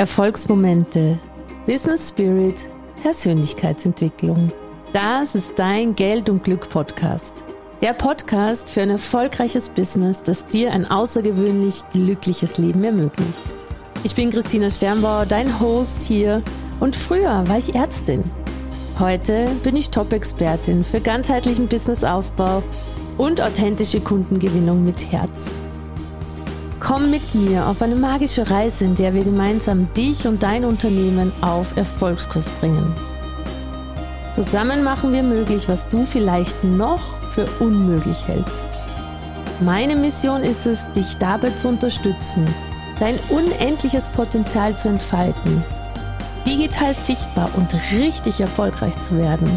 Erfolgsmomente, Business Spirit, Persönlichkeitsentwicklung. Das ist dein Geld und Glück Podcast. Der Podcast für ein erfolgreiches Business, das dir ein außergewöhnlich glückliches Leben ermöglicht. Ich bin Christina Sternbauer, dein Host hier und früher war ich Ärztin. Heute bin ich Top-Expertin für ganzheitlichen Businessaufbau und authentische Kundengewinnung mit Herz. Komm mit mir auf eine magische Reise, in der wir gemeinsam dich und dein Unternehmen auf Erfolgskurs bringen. Zusammen machen wir möglich, was du vielleicht noch für unmöglich hältst. Meine Mission ist es, dich dabei zu unterstützen, dein unendliches Potenzial zu entfalten, digital sichtbar und richtig erfolgreich zu werden.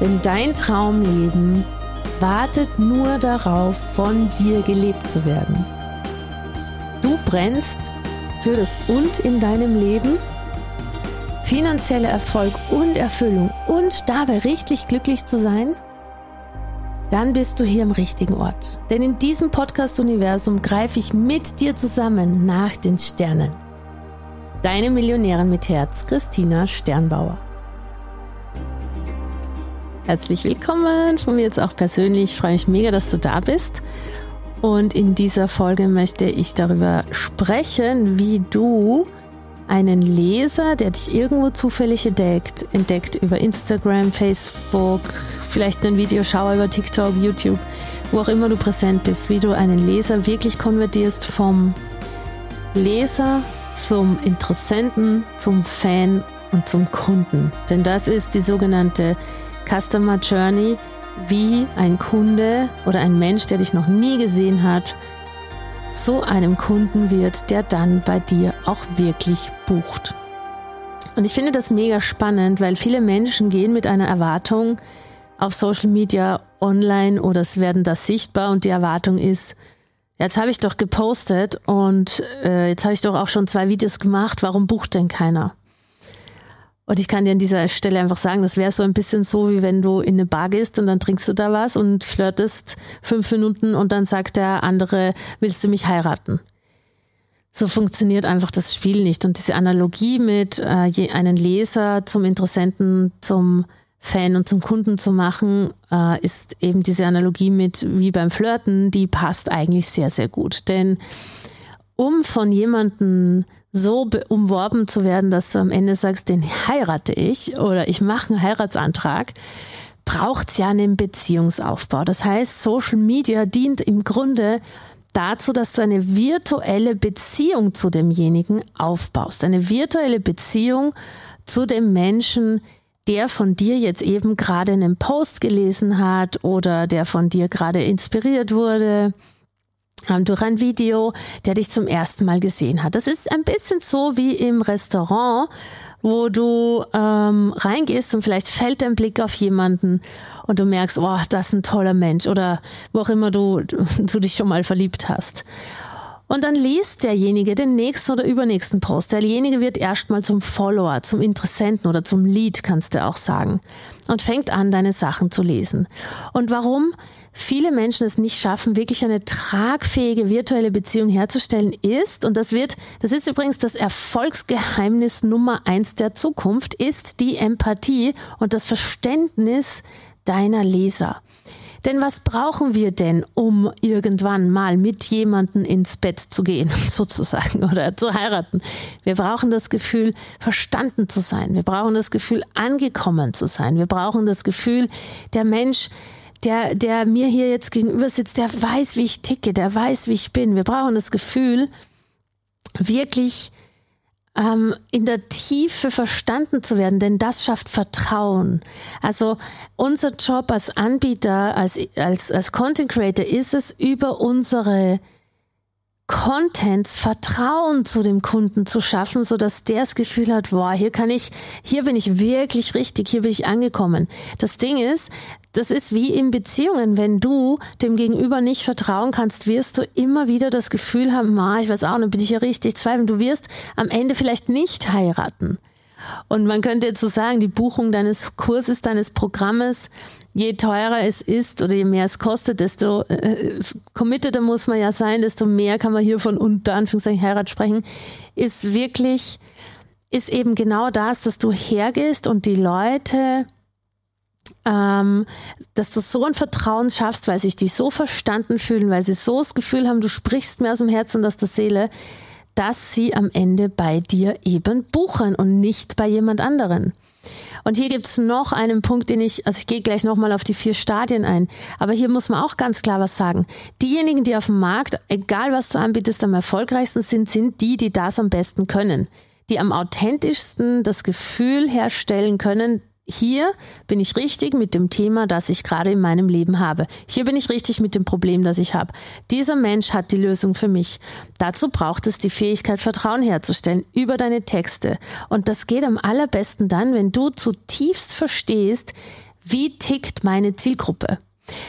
Denn dein Traumleben wartet nur darauf, von dir gelebt zu werden. Brennst für das Und in deinem Leben, finanzieller Erfolg und Erfüllung und dabei richtig glücklich zu sein? Dann bist du hier im richtigen Ort. Denn in diesem Podcast-Universum greife ich mit dir zusammen nach den Sternen. Deine Millionärin mit Herz, Christina Sternbauer. Herzlich willkommen von mir jetzt auch persönlich. Ich freue mich mega, dass du da bist. Und in dieser Folge möchte ich darüber sprechen, wie du einen Leser, der dich irgendwo zufällig entdeckt, entdeckt über Instagram, Facebook, vielleicht einen Videoschauer über TikTok, YouTube, wo auch immer du präsent bist, wie du einen Leser wirklich konvertierst vom Leser zum Interessenten, zum Fan und zum Kunden. Denn das ist die sogenannte Customer Journey, wie ein Kunde oder ein Mensch, der dich noch nie gesehen hat, zu einem Kunden wird, der dann bei dir auch wirklich bucht. Und ich finde das mega spannend, weil viele Menschen gehen mit einer Erwartung auf Social Media online oder es werden da sichtbar und die Erwartung ist, jetzt habe ich doch gepostet und äh, jetzt habe ich doch auch schon zwei Videos gemacht, warum bucht denn keiner? Und ich kann dir an dieser Stelle einfach sagen, das wäre so ein bisschen so, wie wenn du in eine Bar gehst und dann trinkst du da was und flirtest fünf Minuten und dann sagt der andere, willst du mich heiraten? So funktioniert einfach das Spiel nicht. Und diese Analogie mit äh, einen Leser zum Interessenten, zum Fan und zum Kunden zu machen, äh, ist eben diese Analogie mit wie beim Flirten, die passt eigentlich sehr, sehr gut. Denn um von jemandem so umworben zu werden, dass du am Ende sagst, den heirate ich oder ich mache einen Heiratsantrag, braucht es ja einen Beziehungsaufbau. Das heißt, Social Media dient im Grunde dazu, dass du eine virtuelle Beziehung zu demjenigen aufbaust. Eine virtuelle Beziehung zu dem Menschen, der von dir jetzt eben gerade einen Post gelesen hat oder der von dir gerade inspiriert wurde durch ein Video, der dich zum ersten Mal gesehen hat. Das ist ein bisschen so wie im Restaurant, wo du ähm, reingehst und vielleicht fällt dein Blick auf jemanden und du merkst, oh, das ist ein toller Mensch oder wo auch immer du, du dich schon mal verliebt hast. Und dann liest derjenige den nächsten oder übernächsten Post. Derjenige wird erstmal zum Follower, zum Interessenten oder zum Lead, kannst du auch sagen. Und fängt an, deine Sachen zu lesen. Und warum? Viele Menschen es nicht schaffen, wirklich eine tragfähige virtuelle Beziehung herzustellen, ist, und das wird, das ist übrigens das Erfolgsgeheimnis Nummer eins der Zukunft, ist die Empathie und das Verständnis deiner Leser. Denn was brauchen wir denn, um irgendwann mal mit jemandem ins Bett zu gehen, sozusagen, oder zu heiraten? Wir brauchen das Gefühl, verstanden zu sein. Wir brauchen das Gefühl, angekommen zu sein. Wir brauchen das Gefühl, der Mensch, der, der mir hier jetzt gegenüber sitzt, der weiß, wie ich ticke, der weiß, wie ich bin. Wir brauchen das Gefühl, wirklich ähm, in der Tiefe verstanden zu werden, denn das schafft Vertrauen. Also unser Job als Anbieter, als, als, als Content Creator ist es, über unsere Contents Vertrauen zu dem Kunden zu schaffen, so dass der das Gefühl hat, boah, hier kann ich, hier bin ich wirklich richtig, hier bin ich angekommen. Das Ding ist, das ist wie in Beziehungen. Wenn du dem Gegenüber nicht vertrauen kannst, wirst du immer wieder das Gefühl haben, ma, ich weiß auch, dann bin ich ja richtig zweifeln. Du wirst am Ende vielleicht nicht heiraten. Und man könnte jetzt so sagen, die Buchung deines Kurses, deines Programmes, je teurer es ist oder je mehr es kostet, desto äh, committeter muss man ja sein, desto mehr kann man hier von unter Anführungszeichen Heirat sprechen, ist wirklich, ist eben genau das, dass du hergehst und die Leute ähm, dass du so ein Vertrauen schaffst, weil sich die so verstanden fühlen, weil sie so das Gefühl haben, du sprichst mehr aus dem Herzen und aus der Seele, dass sie am Ende bei dir eben buchen und nicht bei jemand anderen. Und hier gibt es noch einen Punkt, den ich, also ich gehe gleich nochmal auf die vier Stadien ein, aber hier muss man auch ganz klar was sagen. Diejenigen, die auf dem Markt, egal was du anbietest, am erfolgreichsten sind, sind die, die das am besten können die am authentischsten das Gefühl herstellen können, hier bin ich richtig mit dem Thema, das ich gerade in meinem Leben habe. Hier bin ich richtig mit dem Problem, das ich habe. Dieser Mensch hat die Lösung für mich. Dazu braucht es die Fähigkeit, Vertrauen herzustellen über deine Texte. Und das geht am allerbesten dann, wenn du zutiefst verstehst, wie tickt meine Zielgruppe.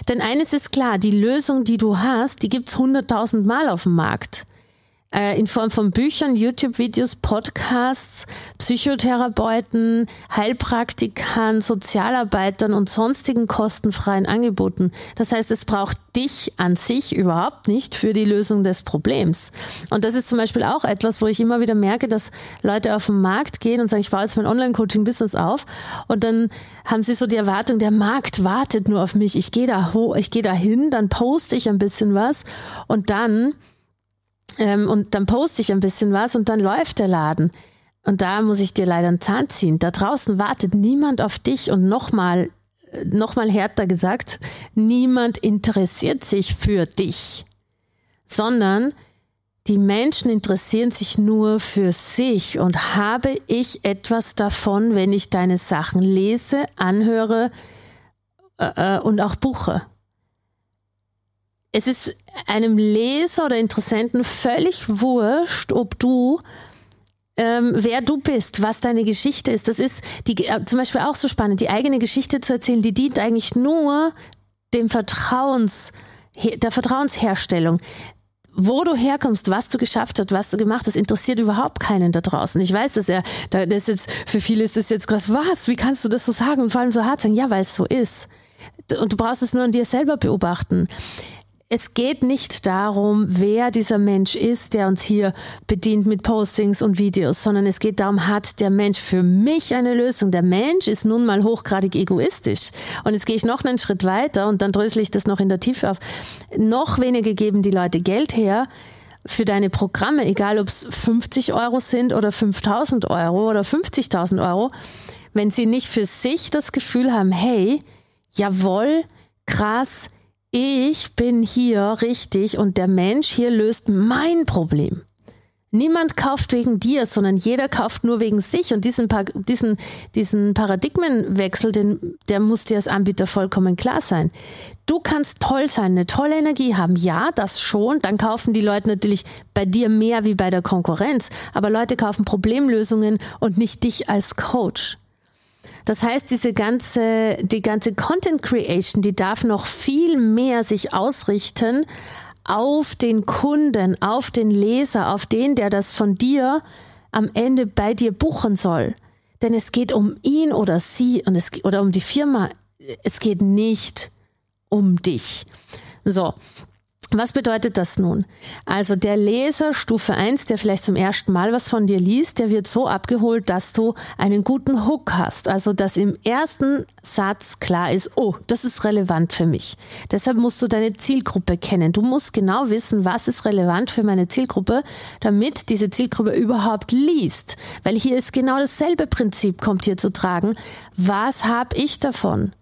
Denn eines ist klar, die Lösung, die du hast, die gibt's hunderttausend Mal auf dem Markt. Äh, in Form von Büchern, YouTube-Videos, Podcasts, Psychotherapeuten, Heilpraktikern, Sozialarbeitern und sonstigen kostenfreien Angeboten. Das heißt, es braucht dich an sich überhaupt nicht für die Lösung des Problems. Und das ist zum Beispiel auch etwas, wo ich immer wieder merke, dass Leute auf den Markt gehen und sagen, ich baue jetzt mein Online-Coaching-Business auf und dann haben sie so die Erwartung, der Markt wartet nur auf mich. Ich gehe da hoch, ich gehe da hin, dann poste ich ein bisschen was und dann ähm, und dann poste ich ein bisschen was und dann läuft der Laden. Und da muss ich dir leider einen Zahn ziehen. Da draußen wartet niemand auf dich und nochmal, äh, nochmal härter gesagt, niemand interessiert sich für dich, sondern die Menschen interessieren sich nur für sich und habe ich etwas davon, wenn ich deine Sachen lese, anhöre äh, äh und auch buche es ist einem Leser oder Interessenten völlig wurscht, ob du ähm, wer du bist, was deine Geschichte ist. Das ist die, äh, zum Beispiel auch so spannend, die eigene Geschichte zu erzählen, die dient eigentlich nur dem Vertrauens, der Vertrauensherstellung. Wo du herkommst, was du geschafft hast, was du gemacht hast, interessiert überhaupt keinen da draußen. Ich weiß, dass er, das ist jetzt, für viele ist das jetzt krass, was, wie kannst du das so sagen und vor allem so hart sagen? Ja, weil es so ist. Und du brauchst es nur an dir selber beobachten es geht nicht darum, wer dieser Mensch ist, der uns hier bedient mit Postings und Videos, sondern es geht darum, hat der Mensch für mich eine Lösung. Der Mensch ist nun mal hochgradig egoistisch. Und jetzt gehe ich noch einen Schritt weiter und dann drösel ich das noch in der Tiefe auf. Noch weniger geben die Leute Geld her für deine Programme, egal ob es 50 Euro sind oder 5000 Euro oder 50.000 Euro, wenn sie nicht für sich das Gefühl haben, hey, jawohl, krass, ich bin hier richtig und der Mensch hier löst mein Problem. Niemand kauft wegen dir, sondern jeder kauft nur wegen sich. Und diesen, diesen, diesen Paradigmenwechsel, den, der muss dir als Anbieter vollkommen klar sein. Du kannst toll sein, eine tolle Energie haben. Ja, das schon. Dann kaufen die Leute natürlich bei dir mehr wie bei der Konkurrenz. Aber Leute kaufen Problemlösungen und nicht dich als Coach. Das heißt, diese ganze, die ganze Content Creation, die darf noch viel mehr sich ausrichten auf den Kunden, auf den Leser, auf den, der das von dir am Ende bei dir buchen soll. Denn es geht um ihn oder sie und es, oder um die Firma. Es geht nicht um dich. So, was bedeutet das nun? Also der Leser Stufe 1, der vielleicht zum ersten Mal was von dir liest, der wird so abgeholt, dass du einen guten Hook hast. Also dass im ersten Satz klar ist, oh, das ist relevant für mich. Deshalb musst du deine Zielgruppe kennen. Du musst genau wissen, was ist relevant für meine Zielgruppe, damit diese Zielgruppe überhaupt liest. Weil hier ist genau dasselbe Prinzip kommt hier zu tragen. Was habe ich davon?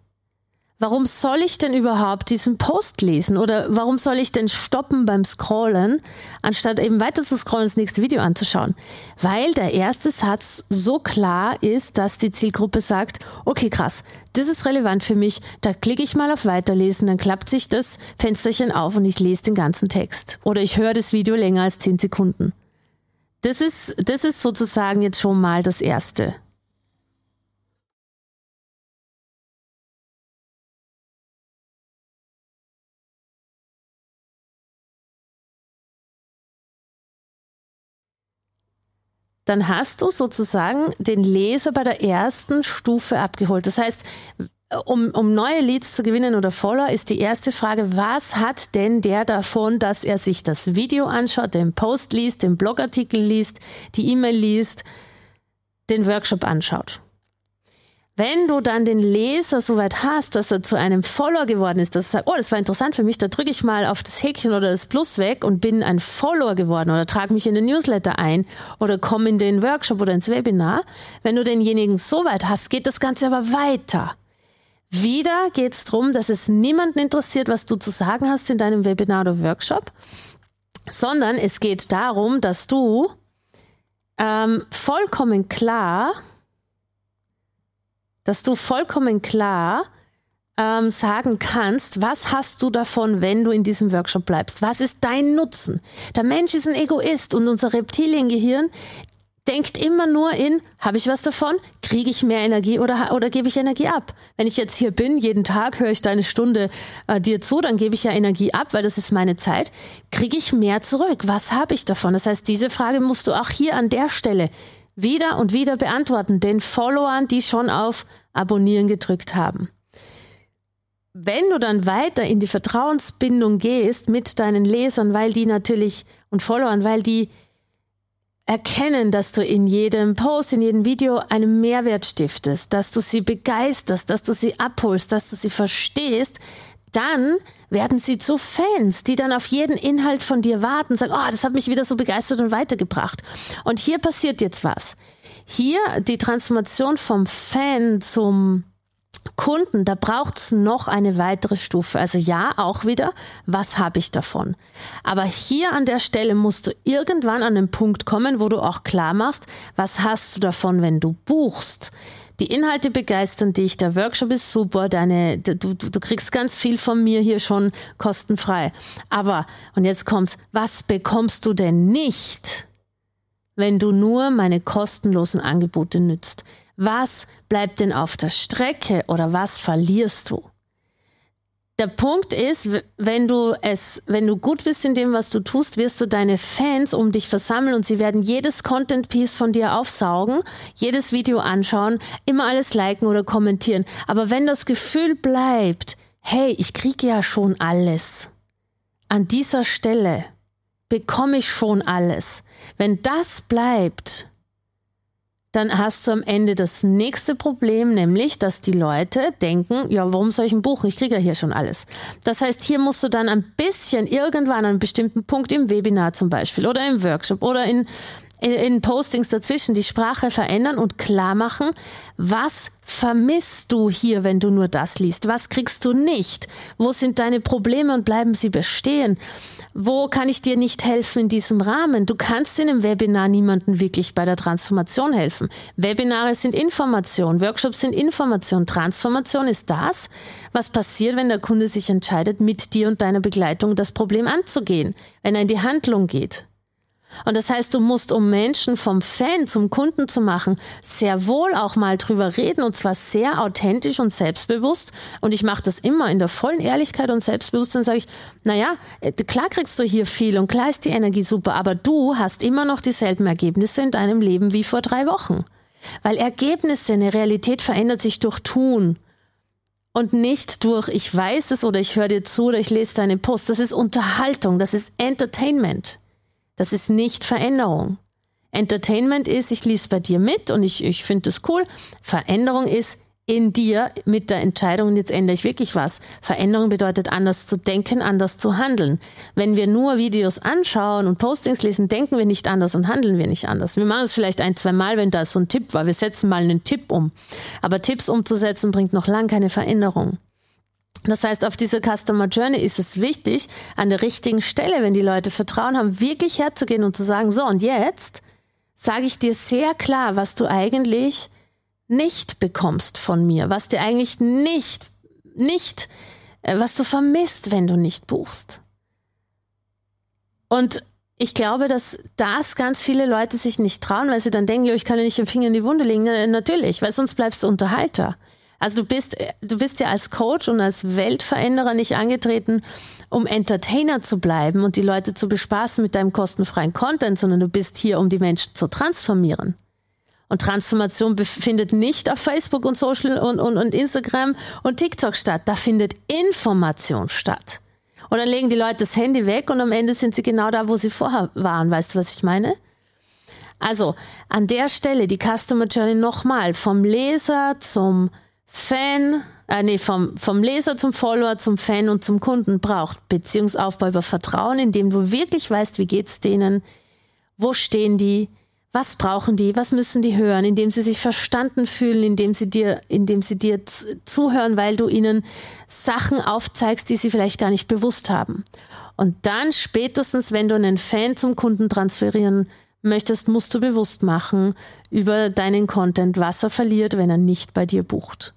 Warum soll ich denn überhaupt diesen Post lesen oder warum soll ich denn stoppen beim Scrollen, anstatt eben weiter zu scrollen, das nächste Video anzuschauen? Weil der erste Satz so klar ist, dass die Zielgruppe sagt, okay, krass, das ist relevant für mich, da klicke ich mal auf Weiterlesen, dann klappt sich das Fensterchen auf und ich lese den ganzen Text. Oder ich höre das Video länger als 10 Sekunden. Das ist, das ist sozusagen jetzt schon mal das Erste. Dann hast du sozusagen den Leser bei der ersten Stufe abgeholt. Das heißt, um, um neue Leads zu gewinnen oder Follower, ist die erste Frage, was hat denn der davon, dass er sich das Video anschaut, den Post liest, den Blogartikel liest, die E-Mail liest, den Workshop anschaut? Wenn du dann den Leser soweit hast, dass er zu einem Follower geworden ist, dass er sagt, oh, das war interessant für mich, da drücke ich mal auf das Häkchen oder das Plus weg und bin ein Follower geworden oder trage mich in den Newsletter ein oder komme in den Workshop oder ins Webinar. Wenn du denjenigen soweit hast, geht das Ganze aber weiter. Wieder geht es darum, dass es niemanden interessiert, was du zu sagen hast in deinem Webinar oder Workshop, sondern es geht darum, dass du ähm, vollkommen klar dass du vollkommen klar ähm, sagen kannst, was hast du davon, wenn du in diesem Workshop bleibst? Was ist dein Nutzen? Der Mensch ist ein Egoist und unser Reptiliengehirn denkt immer nur in, habe ich was davon? Kriege ich mehr Energie oder, oder gebe ich Energie ab? Wenn ich jetzt hier bin, jeden Tag höre ich deine Stunde äh, dir zu, dann gebe ich ja Energie ab, weil das ist meine Zeit. Kriege ich mehr zurück? Was habe ich davon? Das heißt, diese Frage musst du auch hier an der Stelle wieder und wieder beantworten, den Followern, die schon auf Abonnieren gedrückt haben. Wenn du dann weiter in die Vertrauensbindung gehst mit deinen Lesern, weil die natürlich und Followern, weil die erkennen, dass du in jedem Post, in jedem Video einen Mehrwert stiftest, dass du sie begeisterst, dass du sie abholst, dass du sie verstehst, dann werden sie zu Fans, die dann auf jeden Inhalt von dir warten, sagen, oh, das hat mich wieder so begeistert und weitergebracht. Und hier passiert jetzt was. Hier die Transformation vom Fan zum Kunden, da braucht es noch eine weitere Stufe. Also ja, auch wieder, was habe ich davon? Aber hier an der Stelle musst du irgendwann an den Punkt kommen, wo du auch klar machst, was hast du davon, wenn du buchst? Die Inhalte begeistern dich, der Workshop ist super, deine, du, du, du kriegst ganz viel von mir hier schon kostenfrei. Aber, und jetzt kommt's, was bekommst du denn nicht, wenn du nur meine kostenlosen Angebote nützt? Was bleibt denn auf der Strecke oder was verlierst du? Der Punkt ist, wenn du es, wenn du gut bist in dem, was du tust, wirst du deine Fans um dich versammeln und sie werden jedes Content Piece von dir aufsaugen, jedes Video anschauen, immer alles liken oder kommentieren. Aber wenn das Gefühl bleibt, hey, ich kriege ja schon alles. An dieser Stelle bekomme ich schon alles. Wenn das bleibt, dann hast du am Ende das nächste Problem, nämlich, dass die Leute denken, ja, warum soll ich ein Buch? Ich kriege ja hier schon alles. Das heißt, hier musst du dann ein bisschen irgendwann an einem bestimmten Punkt im Webinar zum Beispiel oder im Workshop oder in, in, in Postings dazwischen die Sprache verändern und klar machen, was vermisst du hier, wenn du nur das liest? Was kriegst du nicht? Wo sind deine Probleme und bleiben sie bestehen? Wo kann ich dir nicht helfen in diesem Rahmen? Du kannst in einem Webinar niemandem wirklich bei der Transformation helfen. Webinare sind Information, Workshops sind Information. Transformation ist das, was passiert, wenn der Kunde sich entscheidet, mit dir und deiner Begleitung das Problem anzugehen, wenn er in die Handlung geht. Und das heißt, du musst, um Menschen vom Fan zum Kunden zu machen, sehr wohl auch mal drüber reden und zwar sehr authentisch und selbstbewusst. Und ich mache das immer in der vollen Ehrlichkeit und Selbstbewusstsein, sage ich, naja, äh, klar kriegst du hier viel und klar ist die Energie super, aber du hast immer noch dieselben Ergebnisse in deinem Leben wie vor drei Wochen. Weil Ergebnisse, eine Realität verändert sich durch Tun und nicht durch ich weiß es oder ich höre dir zu oder ich lese deine Post. Das ist Unterhaltung, das ist Entertainment. Das ist nicht Veränderung. Entertainment ist, ich lese bei dir mit und ich, ich finde das cool. Veränderung ist in dir mit der Entscheidung, jetzt ändere ich wirklich was. Veränderung bedeutet anders zu denken, anders zu handeln. Wenn wir nur Videos anschauen und Postings lesen, denken wir nicht anders und handeln wir nicht anders. Wir machen es vielleicht ein, zwei Mal, wenn da so ein Tipp war. Wir setzen mal einen Tipp um. Aber Tipps umzusetzen bringt noch lang keine Veränderung. Das heißt, auf dieser Customer Journey ist es wichtig, an der richtigen Stelle, wenn die Leute Vertrauen haben, wirklich herzugehen und zu sagen, so und jetzt sage ich dir sehr klar, was du eigentlich nicht bekommst von mir, was dir eigentlich nicht, nicht, äh, was du vermisst, wenn du nicht buchst. Und ich glaube, dass das ganz viele Leute sich nicht trauen, weil sie dann denken, jo, ich kann ja nicht den Finger in die Wunde legen. Na, natürlich, weil sonst bleibst du Unterhalter. Also du bist, du bist ja als Coach und als Weltveränderer nicht angetreten, um Entertainer zu bleiben und die Leute zu bespaßen mit deinem kostenfreien Content, sondern du bist hier, um die Menschen zu transformieren. Und Transformation findet nicht auf Facebook und Social und, und, und Instagram und TikTok statt. Da findet Information statt. Und dann legen die Leute das Handy weg und am Ende sind sie genau da, wo sie vorher waren. Weißt du, was ich meine? Also an der Stelle die Customer Journey nochmal vom Leser zum Fan, äh, nee, vom, vom Leser zum Follower, zum Fan und zum Kunden braucht Beziehungsaufbau über Vertrauen, indem du wirklich weißt, wie geht's denen, wo stehen die, was brauchen die, was müssen die hören, indem sie sich verstanden fühlen, indem sie dir, indem sie dir zuhören, weil du ihnen Sachen aufzeigst, die sie vielleicht gar nicht bewusst haben. Und dann spätestens, wenn du einen Fan zum Kunden transferieren möchtest, musst du bewusst machen über deinen Content, was er verliert, wenn er nicht bei dir bucht.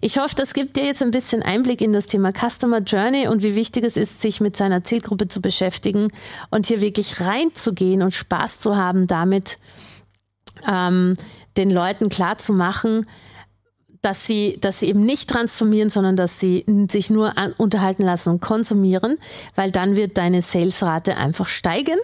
Ich hoffe, das gibt dir jetzt ein bisschen Einblick in das Thema Customer Journey und wie wichtig es ist, sich mit seiner Zielgruppe zu beschäftigen und hier wirklich reinzugehen und Spaß zu haben, damit ähm, den Leuten klar zu machen, dass sie, dass sie eben nicht transformieren, sondern dass sie sich nur an, unterhalten lassen und konsumieren, weil dann wird deine Salesrate einfach steigen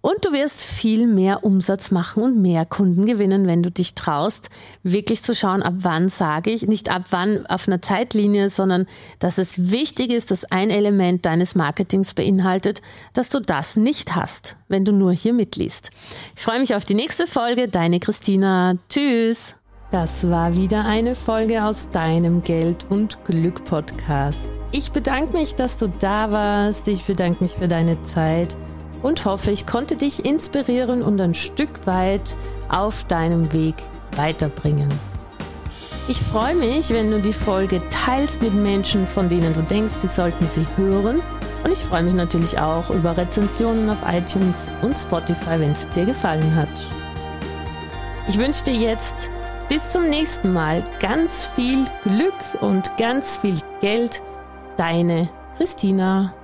und du wirst viel mehr Umsatz machen und mehr Kunden gewinnen, wenn du dich traust, wirklich zu schauen, ab wann sage ich, nicht ab wann auf einer Zeitlinie, sondern dass es wichtig ist, dass ein Element deines Marketings beinhaltet, dass du das nicht hast, wenn du nur hier mitliest. Ich freue mich auf die nächste Folge. Deine Christina. Tschüss. Das war wieder eine Folge aus deinem Geld und Glück Podcast. Ich bedanke mich, dass du da warst. Ich bedanke mich für deine Zeit und hoffe, ich konnte dich inspirieren und ein Stück weit auf deinem Weg weiterbringen. Ich freue mich, wenn du die Folge teilst mit Menschen, von denen du denkst, sie sollten sie hören. Und ich freue mich natürlich auch über Rezensionen auf iTunes und Spotify, wenn es dir gefallen hat. Ich wünsche dir jetzt bis zum nächsten Mal ganz viel Glück und ganz viel Geld. Deine Christina.